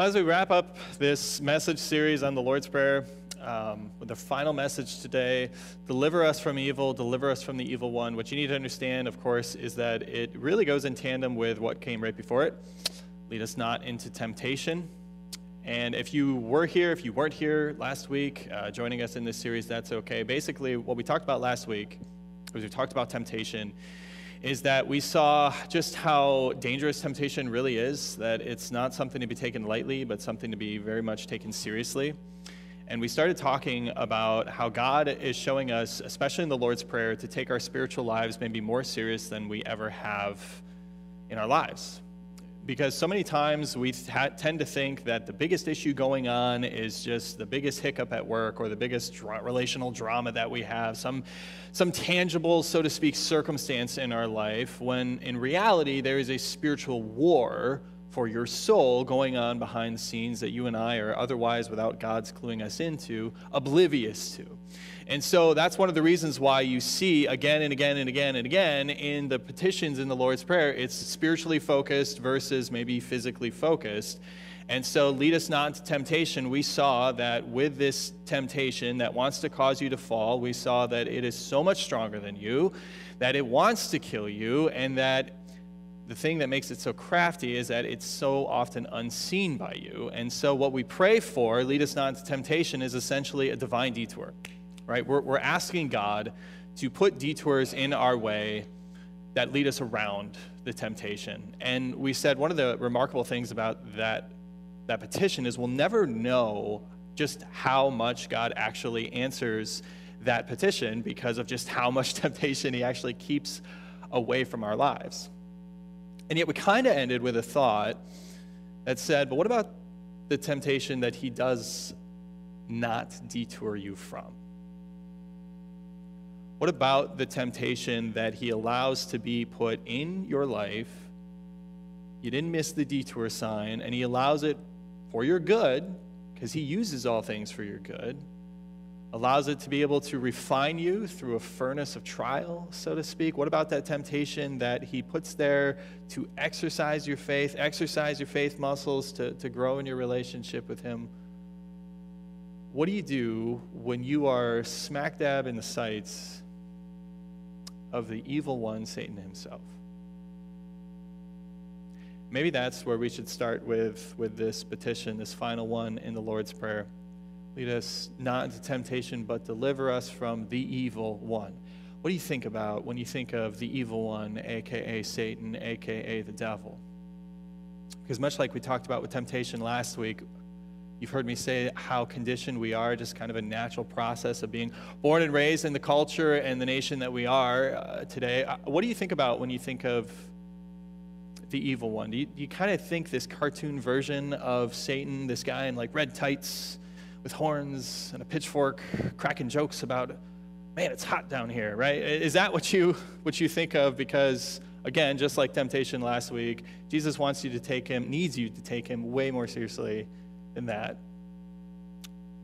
Well, as we wrap up this message series on the Lord's Prayer, um, with the final message today deliver us from evil, deliver us from the evil one. What you need to understand, of course, is that it really goes in tandem with what came right before it. Lead us not into temptation. And if you were here, if you weren't here last week, uh, joining us in this series, that's okay. Basically, what we talked about last week was we talked about temptation is that we saw just how dangerous temptation really is, that it's not something to be taken lightly, but something to be very much taken seriously. And we started talking about how God is showing us, especially in the Lord's Prayer, to take our spiritual lives maybe more serious than we ever have in our lives. Because so many times we tend to think that the biggest issue going on is just the biggest hiccup at work or the biggest relational drama that we have, some, some tangible, so to speak, circumstance in our life, when in reality there is a spiritual war for your soul going on behind the scenes that you and I are otherwise, without God's cluing us into, oblivious to. And so that's one of the reasons why you see again and again and again and again in the petitions in the Lord's Prayer, it's spiritually focused versus maybe physically focused. And so, lead us not into temptation. We saw that with this temptation that wants to cause you to fall, we saw that it is so much stronger than you, that it wants to kill you, and that the thing that makes it so crafty is that it's so often unseen by you. And so, what we pray for, lead us not into temptation, is essentially a divine detour, right? We're, we're asking God to put detours in our way that lead us around the temptation. And we said one of the remarkable things about that, that petition is we'll never know just how much God actually answers that petition because of just how much temptation He actually keeps away from our lives. And yet we kind of ended with a thought that said, but what about the temptation that he does not detour you from? What about the temptation that he allows to be put in your life? You didn't miss the detour sign, and he allows it for your good, because he uses all things for your good allows it to be able to refine you through a furnace of trial, so to speak? What about that temptation that He puts there to exercise your faith, exercise your faith muscles to, to grow in your relationship with Him? What do you do when you are smack dab in the sights of the evil one, Satan himself? Maybe that's where we should start with, with this petition, this final one in the Lord's Prayer. Lead us not into temptation, but deliver us from the evil one. What do you think about when you think of the evil one, aka Satan, aka the devil? Because much like we talked about with temptation last week, you've heard me say how conditioned we are, just kind of a natural process of being born and raised in the culture and the nation that we are uh, today. Uh, what do you think about when you think of the evil one? Do you, do you kind of think this cartoon version of Satan, this guy in like red tights? With horns and a pitchfork cracking jokes about man it's hot down here right? Is that what you what you think of? Because again just like temptation last week jesus wants you to take him needs you to take him way more seriously than that.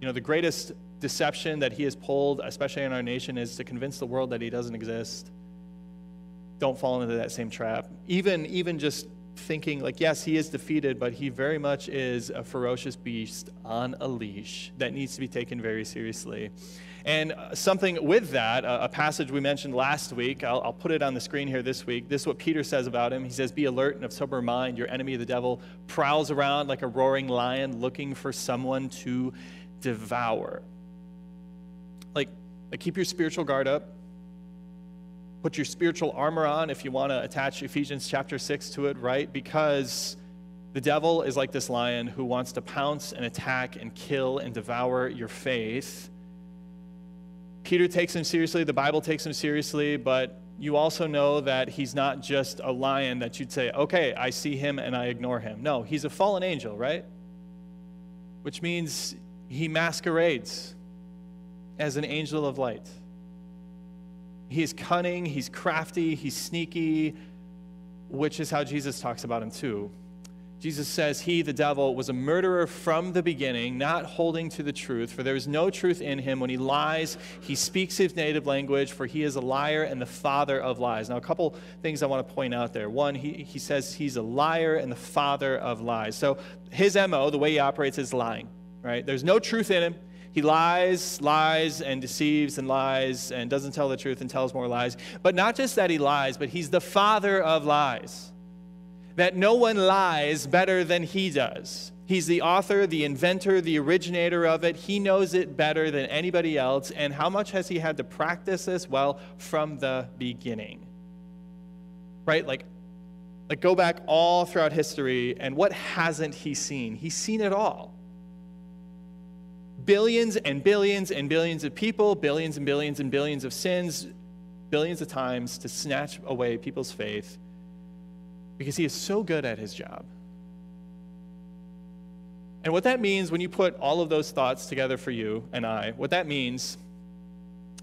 You know the greatest deception that he has pulled especially in our nation is to convince the world that he doesn't exist. Don't fall into that same trap. Even even just thinking like, yes, he is defeated, but he very much is a ferocious beast on a leash that needs to be taken very seriously. And uh, something with that, a passage we mentioned last week, I'll, I'll, put it on the screen here this week. This is what Peter says about him. He says, Be alert and of sober mind. Your enemy, the devil, prowls around like a roaring lion looking for someone to devour. Like, like keep your spiritual guard up put your spiritual armor on if you want to attach Ephesians chapter 6 to it, right? Because the devil is like this lion who wants to pounce and attack and kill and devour your faith. Peter takes him seriously, the Bible takes him seriously, but you also know that he's not just a lion that you'd say, okay, I see him and I ignore him. No, he's a fallen angel, right? Which means he masquerades as an angel of light. He's cunning, he's crafty, he's sneaky, which is how Jesus talks about him too. Jesus says he, the devil, was a murderer from the beginning, not holding to the truth, for there is no truth in him. When he lies, he speaks his native language, for he is a liar and the father of lies. Now, a couple things I want to point out there. One, he, he says he's a liar and the father of lies. So his MO, the way he operates, is lying, right? There's no truth in him. He lies, lies, and deceives and lies and doesn't tell the truth and tells more lies. But not just that he lies, but he's the father of lies that no one lies better than he does. He's the author, the inventor, the originator of it. He knows it better than anybody else. And how much has he had to practice this? Well, from the beginning. Right? Like, like go back all throughout history, and what hasn't he seen? He's seen it all. Billions and billions and billions of people, billions and billions and billions of sins, billions of times to snatch away people's faith because he is so good at his job. And what that means when you put all of those thoughts together for you and I, what that means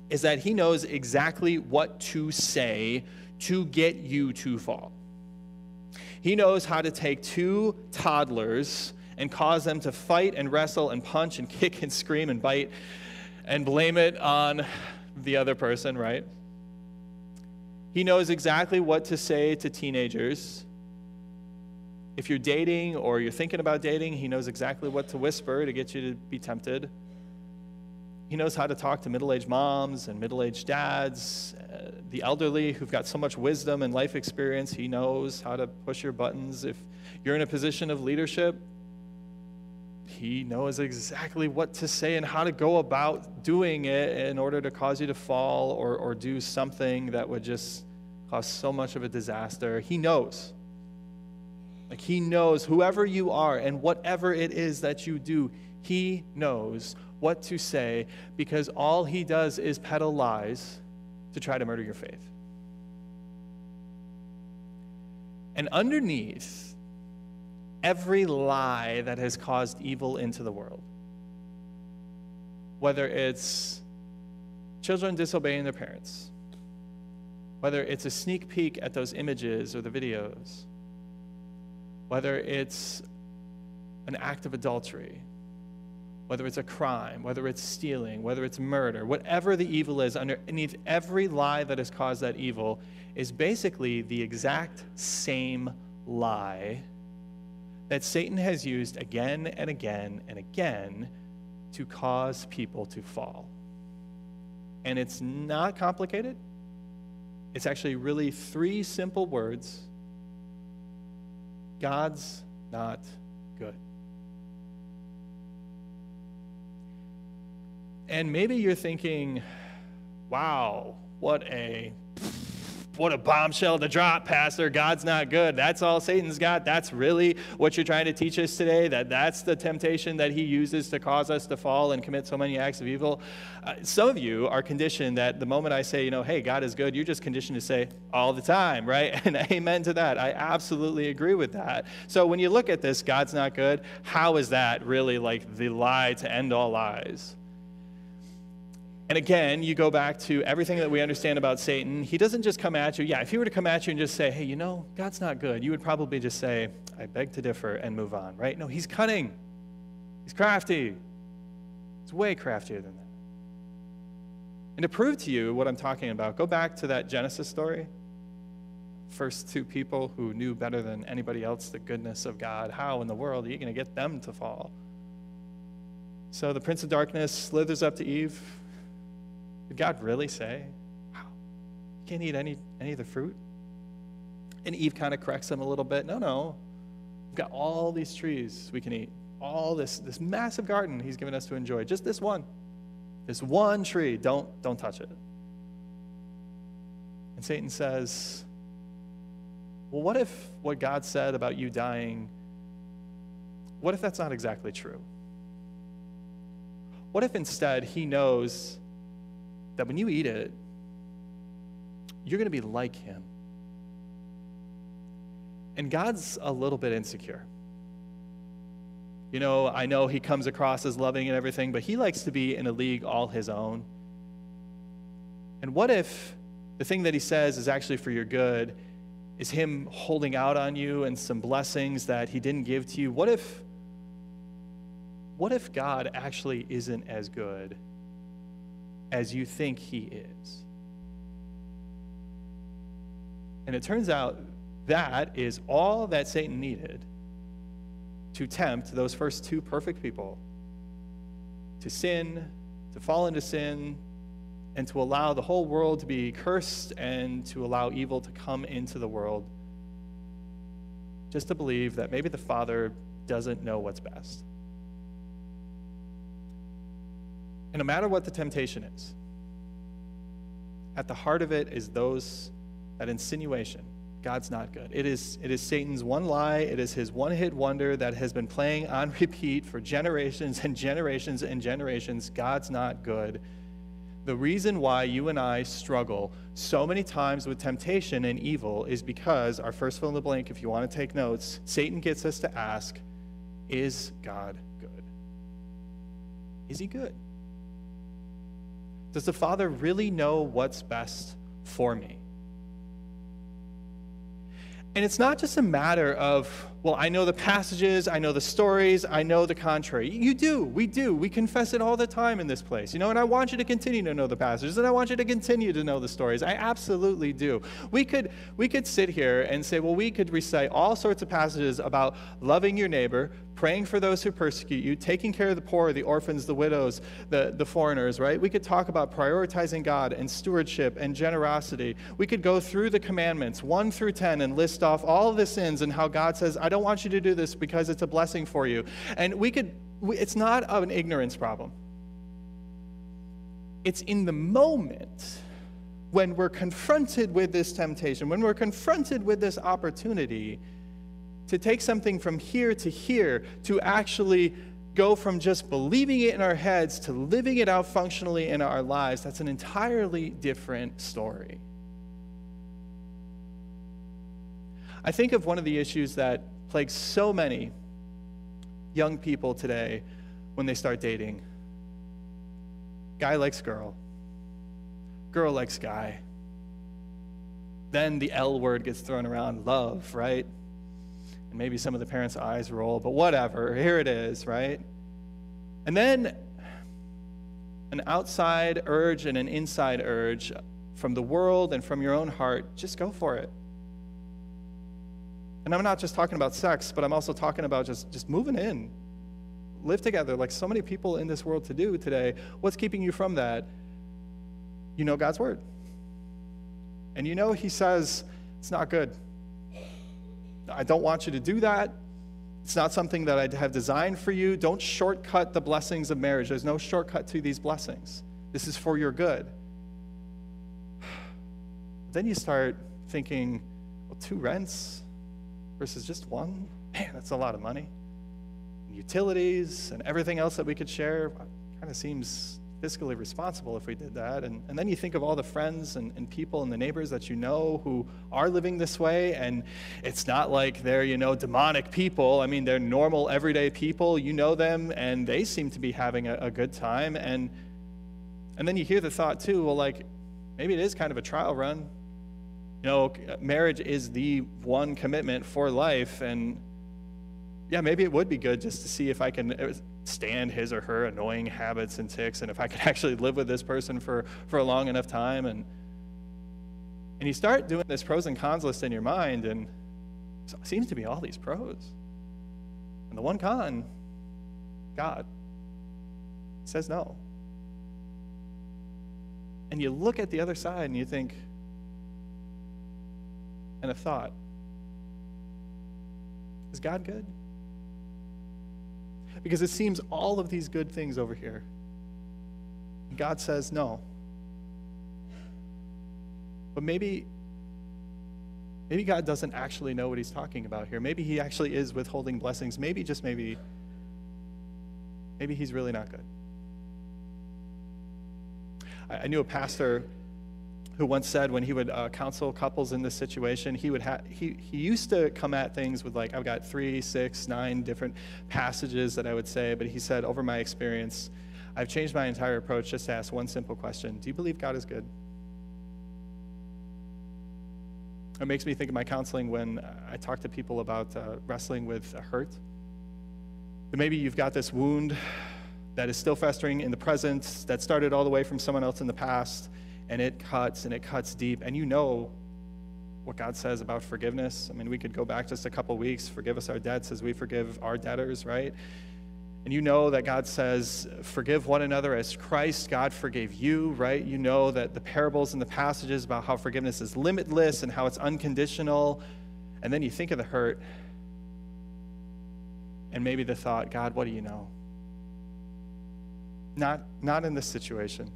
is that he knows exactly what to say to get you to fall. He knows how to take two toddlers and cause them to fight and wrestle and punch and kick and scream and bite and blame it on the other person, right? He knows exactly what to say to teenagers. If you're dating or you're thinking about dating, he knows exactly what to whisper to get you to be tempted. He knows how to talk to middle aged moms and middle aged dads, uh, the elderly who've got so much wisdom and life experience. He knows how to push your buttons. If you're in a position of leadership, he knows exactly what to say and how to go about doing it in order to cause you to fall or, or do something that would just cause so much of a disaster. He knows. Like he knows whoever you are and whatever it is that you do, he knows what to say because all he does is peddle lies to try to murder your faith. And underneath every lie that has caused evil into the world. Whether it's children disobeying their parents, whether it's a sneak peek at those images or the videos, whether it's an act of adultery, whether it's a crime, whether it's stealing, whether it's murder, whatever the evil is, underneath every lie that has caused that evil is basically the exact same lie that Satan has used again and again and again to cause people to fall. And it's not complicated. It's actually really three simple words God's not good. And maybe you're thinking, wow, what a what a bombshell to drop, Pastor. God's not good. That's all Satan's got. That's really what you're trying to teach us today. That that's the temptation that he uses to cause us to fall and commit so many acts of evil. Uh, some of you are conditioned that the moment I say, you know, hey, God is good, you're just conditioned to say all the time, right? And amen to that. I absolutely agree with that. So when you look at this, God's not good. How is that really like the lie to end all lies? And again, you go back to everything that we understand about Satan. He doesn't just come at you. Yeah, if he were to come at you and just say, hey, you know, God's not good, you would probably just say, I beg to differ and move on, right? No, he's cunning. He's crafty. He's way craftier than that. And to prove to you what I'm talking about, go back to that Genesis story. First two people who knew better than anybody else the goodness of God. How in the world are you going to get them to fall? So the prince of darkness slithers up to Eve did God really say, wow, you can't eat any, any of the fruit? And Eve kind of corrects him a little bit. No, no. We've got all these trees we can eat. All this, this massive garden he's given us to enjoy. Just this one. This one tree. Don't, don't touch it. And Satan says, Well, what if what God said about you dying, what if that's not exactly true? What if instead he knows that when you eat it, you're going to be like him. And God's a little bit insecure. You know, I know he comes across as loving and everything, but he likes to be in a league all his own. And what if the thing that he says is actually for your good, is him holding out on you and some blessings that he didn't give to you? What if what if God actually isn't as good as you think he is? And it turns out that is all that Satan needed to tempt those first two perfect people to sin, to fall into sin, and to allow the whole world to be cursed and to allow evil to come into the world. Just to believe that maybe the Father doesn't know what's best. And no matter what the temptation is, at the heart of it is those that insinuation God's not good. It is, it is Satan's one lie. It is his one hit wonder that has been playing on repeat for generations and generations and generations. God's not good. The reason why you and I struggle so many times with temptation and evil is because our first fill in the blank, if you want to take notes, Satan gets us to ask, Is God good? Is he good? Does the Father really know what's best for me? And it's not just a matter of, well, I know the passages, I know the stories, I know the contrary. You do, we do. We confess it all the time in this place. You know, and I want you to continue to know the passages, and I want you to continue to know the stories. I absolutely do. We could we could sit here and say, well, we could recite all sorts of passages about loving your neighbor, praying for those who persecute you, taking care of the poor, the orphans, the widows, the, the foreigners, right? We could talk about prioritizing God and stewardship and generosity. We could go through the commandments, 1 through 10, and list off all the sins and how God says, I don't want you to do this because it's a blessing for you. And we could, it's not an ignorance problem. It's in the moment when we're confronted with this temptation, when we're confronted with this opportunity to take something from here to here, to actually go from just believing it in our heads to living it out functionally in our lives, that's an entirely different story. I think of one of the issues that plagues so many young people today when they start dating. Guy likes girl, girl likes guy. Then the L word gets thrown around love, right? And maybe some of the parents' eyes roll, but whatever. Here it is, right? And then an outside urge and an inside urge from the world and from your own heart, just go for it. And I'm not just talking about sex, but I'm also talking about just, just moving in. Live together like so many people in this world to do today. What's keeping you from that? You know God's word. And you know He says it's not good. I don't want you to do that. It's not something that I have designed for you. Don't shortcut the blessings of marriage. There's no shortcut to these blessings. This is for your good. Then you start thinking, well, two rents versus just one? Man, that's a lot of money. Utilities and everything else that we could share kind of seems fiscally responsible if we did that. And, and then you think of all the friends and, and people and the neighbors that you know who are living this way, and it's not like they're, you know, demonic people. I mean, they're normal, everyday people. You know them, and they seem to be having a, a good time. And, and then you hear the thought, too, well, like, maybe it is kind of a trial run. You know, marriage is the one commitment for life, and yeah, maybe it would be good just to see if I can uh, stand his or her annoying habits and tics and if I could actually live with this person for, for a long enough time. And, and you start doing this pros and cons list in your mind, and it seems to be all these pros. And the one con, God, says no. And you look at the other side and you think, and a thought, is God good? Because it seems all of these good things over here. God says no. But maybe maybe God doesn't actually know what he's talking about here. Maybe he actually is withholding blessings. Maybe just maybe maybe he's really not good. I, I knew a pastor who once said when he would uh, counsel couples in this situation, he would ha- he, he used to come at things with like, I've got three, six, nine different passages that I would say, but he said, over my experience, I've changed my entire approach just to ask one simple question Do you believe God is good? It makes me think of my counseling when I talk to people about uh, wrestling with a hurt. That maybe you've got this wound that is still festering in the present, that started all the way from someone else in the past, and it cuts and it cuts deep, and you know what God says about forgiveness. I mean, we could go back just a couple weeks, forgive us our debts as we forgive our debtors, right? And you know that God says, forgive one another as Christ, God forgave you, right? You know that the parables and the passages about how forgiveness is limitless and how it's unconditional. And then you think of the hurt and maybe the thought, God, what do you know? Not, not in this situation.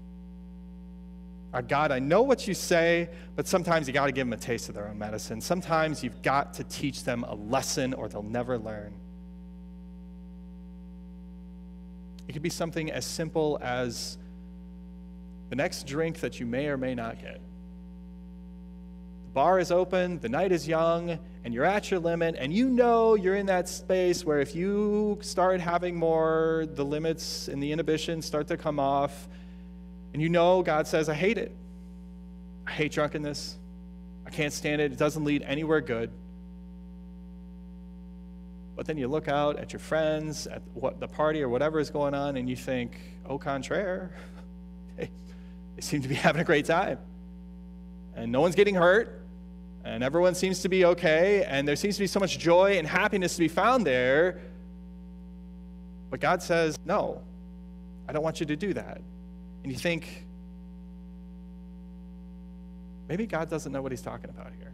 God, I know what you say, but sometimes you got to give them a taste of their own medicine. Sometimes you've got to teach them a lesson or they'll never learn. It could be something as simple as the next drink that you may or may not get. The bar is open, the night is young, and you're at your limit, and you know you're in that space where if you start having more, the limits and the inhibitions start to come off, and you know God says, I hate it. I hate drunkenness. I can't stand it. It doesn't lead anywhere good. But then you look out at your friends, at what the party or whatever is going on, and you think, au contraire, they, they seem to be having a great time. And no one's getting hurt, and everyone seems to be okay, and there seems to be so much joy and happiness to be found there. But God says, no, I don't want you to do that. And you think, maybe God doesn't know what he's talking about here.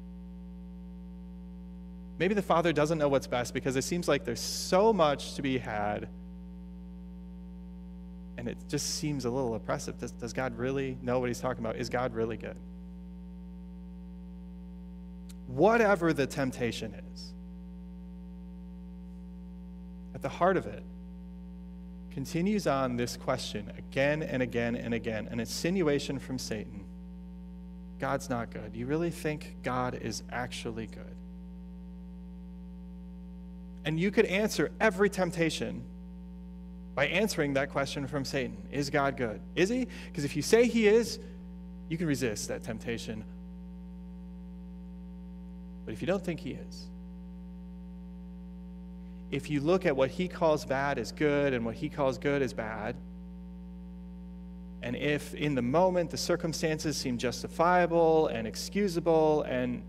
Maybe the father doesn't know what's best because it seems like there's so much to be had. And it just seems a little oppressive. Does, does God really know what he's talking about? Is God really good? Whatever the temptation is, at the heart of it, continues on this question again and again and again, an insinuation from Satan God's not good. You really think God is actually good? And you could answer every temptation by answering that question from Satan Is God good? Is he? Because if you say he is, you can resist that temptation. But if you don't think he is, if you look at what he calls bad as good and what he calls good as bad, and if in the moment the circumstances seem justifiable and excusable, and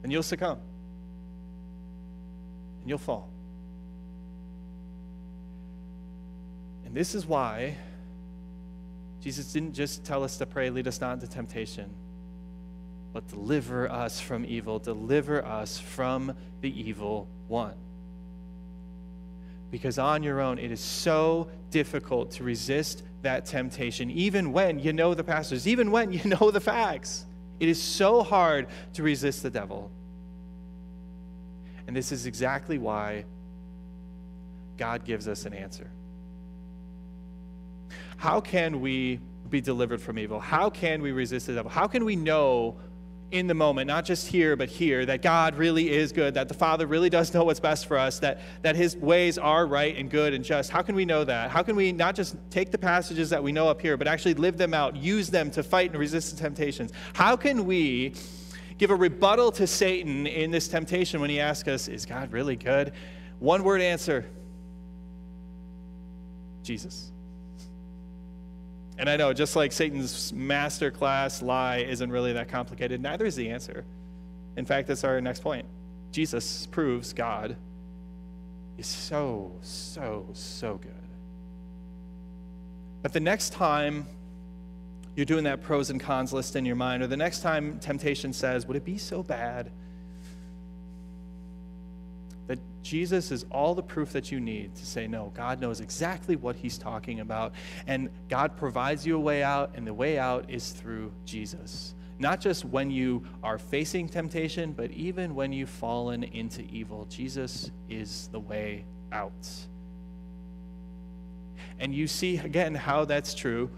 then you'll succumb and you'll fall. And this is why Jesus didn't just tell us to pray, lead us not into temptation, but deliver us from evil, deliver us from the evil one. Because on your own, it is so difficult to resist that temptation, even when you know the pastors, even when you know the facts. It is so hard to resist the devil. And this is exactly why God gives us an answer. How can we be delivered from evil? How can we resist the devil? How can we know in the moment, not just here, but here, that God really is good, that the Father really does know what's best for us, that, that His ways are right and good and just? How can we know that? How can we not just take the passages that we know up here, but actually live them out, use them to fight and resist the temptations? How can we give a rebuttal to Satan in this temptation when he asks us, Is God really good? One word answer Jesus. And I know, just like Satan's masterclass lie isn't really that complicated, neither is the answer. In fact, that's our next point. Jesus proves God is so, so, so good. But the next time you're doing that pros and cons list in your mind, or the next time temptation says, Would it be so bad? That Jesus is all the proof that you need to say, No, God knows exactly what He's talking about, and God provides you a way out, and the way out is through Jesus. Not just when you are facing temptation, but even when you've fallen into evil. Jesus is the way out. And you see again how that's true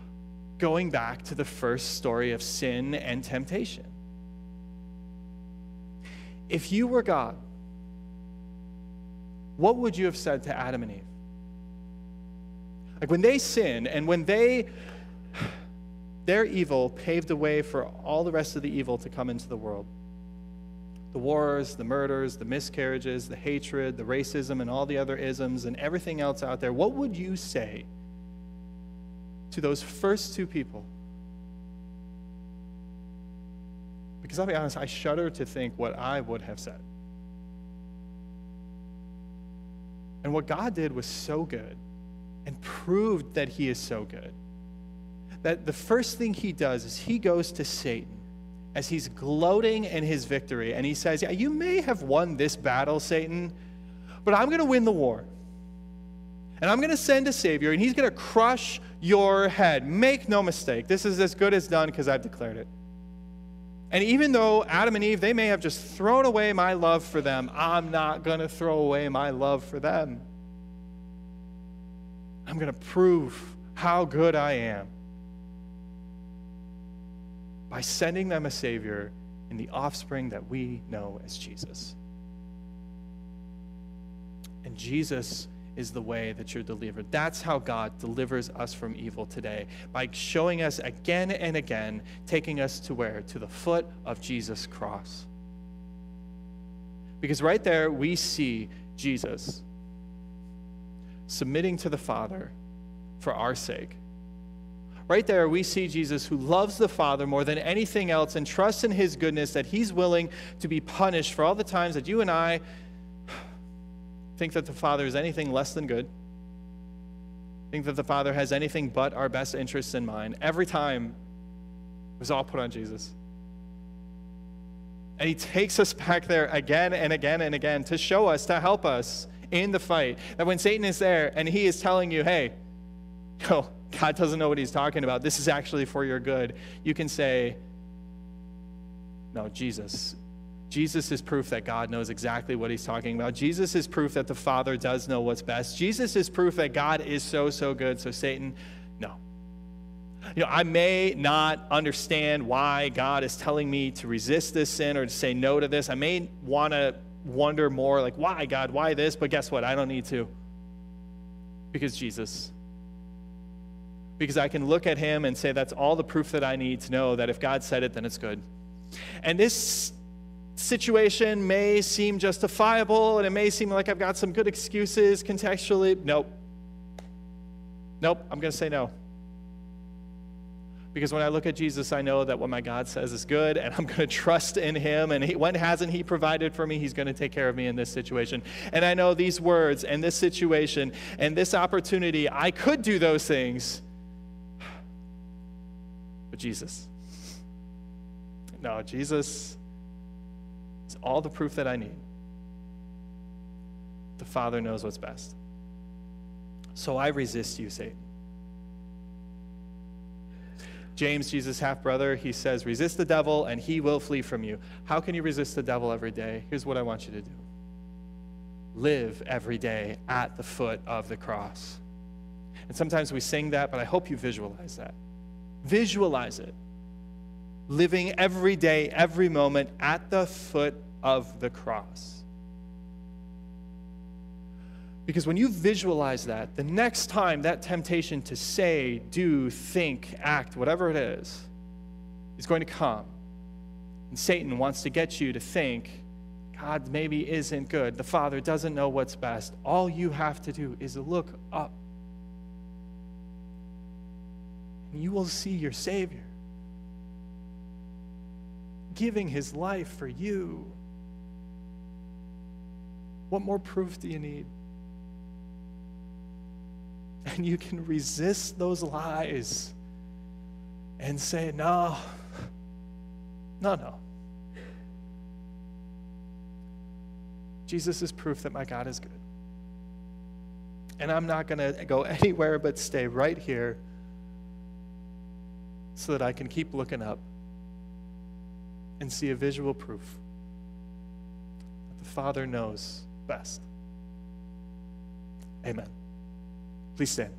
going back to the first story of sin and temptation. If you were God, what would you have said to Adam and Eve? Like when they sinned and when they their evil paved the way for all the rest of the evil to come into the world. The wars, the murders, the miscarriages, the hatred, the racism, and all the other isms, and everything else out there. What would you say to those first two people? Because I'll be honest, I shudder to think what I would have said. And what God did was so good and proved that He is so good. That the first thing He does is He goes to Satan as he's gloating in his victory and he says, Yeah, you may have won this battle, Satan, but I'm going to win the war. And I'm going to send a Savior and he's going to crush your head. Make no mistake, this is as good as done because I've declared it. And even though Adam and Eve, they may have just thrown away my love for them, I'm not going to throw away my love for them. I'm going to prove how good I am by sending them a Savior in the offspring that we know as Jesus. And Jesus is the way that you're delivered. That's how God delivers us from evil today, by showing us again and again, taking us to where? To the foot of Jesus' cross. Because right there we see Jesus submitting to the Father for our sake. Right there, we see Jesus who loves the Father more than anything else and trusts in his goodness that he's willing to be punished for all the times that you and I think that the Father is anything less than good, think that the Father has anything but our best interests in mind. Every time it was all put on Jesus. And he takes us back there again and again and again to show us, to help us in the fight. That when Satan is there and he is telling you, hey, yo, God doesn't know what he's talking about, this is actually for your good, you can say, no, Jesus Jesus is proof that God knows exactly what he's talking about. Jesus is proof that the Father does know what's best. Jesus is proof that God is so, so good. So, Satan, no. You know, I may not understand why God is telling me to resist this sin or to say no to this. I may want to wonder more, like, why, God, why this? But guess what? I don't need to. Because Jesus. Because I can look at him and say, that's all the proof that I need to know that if God said it, then it's good. And this situation may seem justifiable and it may seem like I've got some good excuses contextually. Nope. Nope, I'm going to say no. Because when I look at Jesus, I know that what my God says is good, and I'm going to trust in Him. And he, when hasn't He provided for me, He's going to take care of me in this situation. And I know these words and this situation and this opportunity, I could do those things. But Jesus. No, Jesus all the proof that I need. The Father knows what's best. So I resist you, Satan. James, Jesus' half brother, he says, Resist the devil and he will flee from you. How can you resist the devil every day? Here's what I want you to do live every day at the foot of the cross. And sometimes we sing that, but I hope you visualize that. Visualize it living every day, every moment at the foot of the cross. Because when you visualize that, the next time that temptation to say, do, think, act, whatever it is, is going to come, and Satan wants to get you to think, God maybe isn't good, the Father doesn't know what's best, all you have to do is look up. And you will see your Savior giving his life for you. What more proof do you need? And you can resist those lies and say, no, no, no. Jesus is proof that my God is good. And I'm not going to go anywhere but stay right here so that I can keep looking up and see a visual proof that the Father knows best. Amen. Please stand.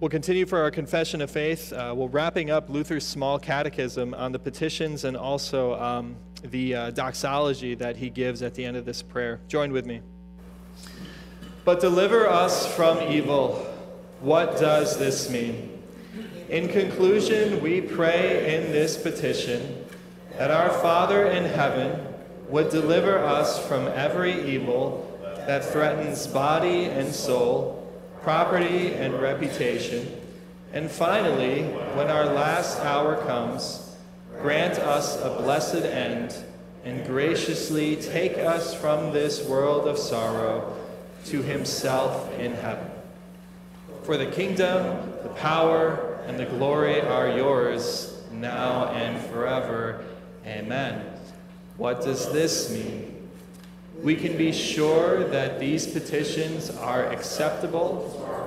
We'll continue for our confession of faith. Uh, we're wrapping up Luther's small catechism on the petitions and also um, the uh, doxology that he gives at the end of this prayer. Join with me. But deliver us from evil. What does this mean? In conclusion, we pray in this petition that our Father in heaven would deliver us from every evil that threatens body and soul, property and reputation. And finally, when our last hour comes, grant us a blessed end and graciously take us from this world of sorrow to Himself in heaven. For the kingdom, the power, and the glory are yours now and forever. Amen. What does this mean? We can be sure that these petitions are acceptable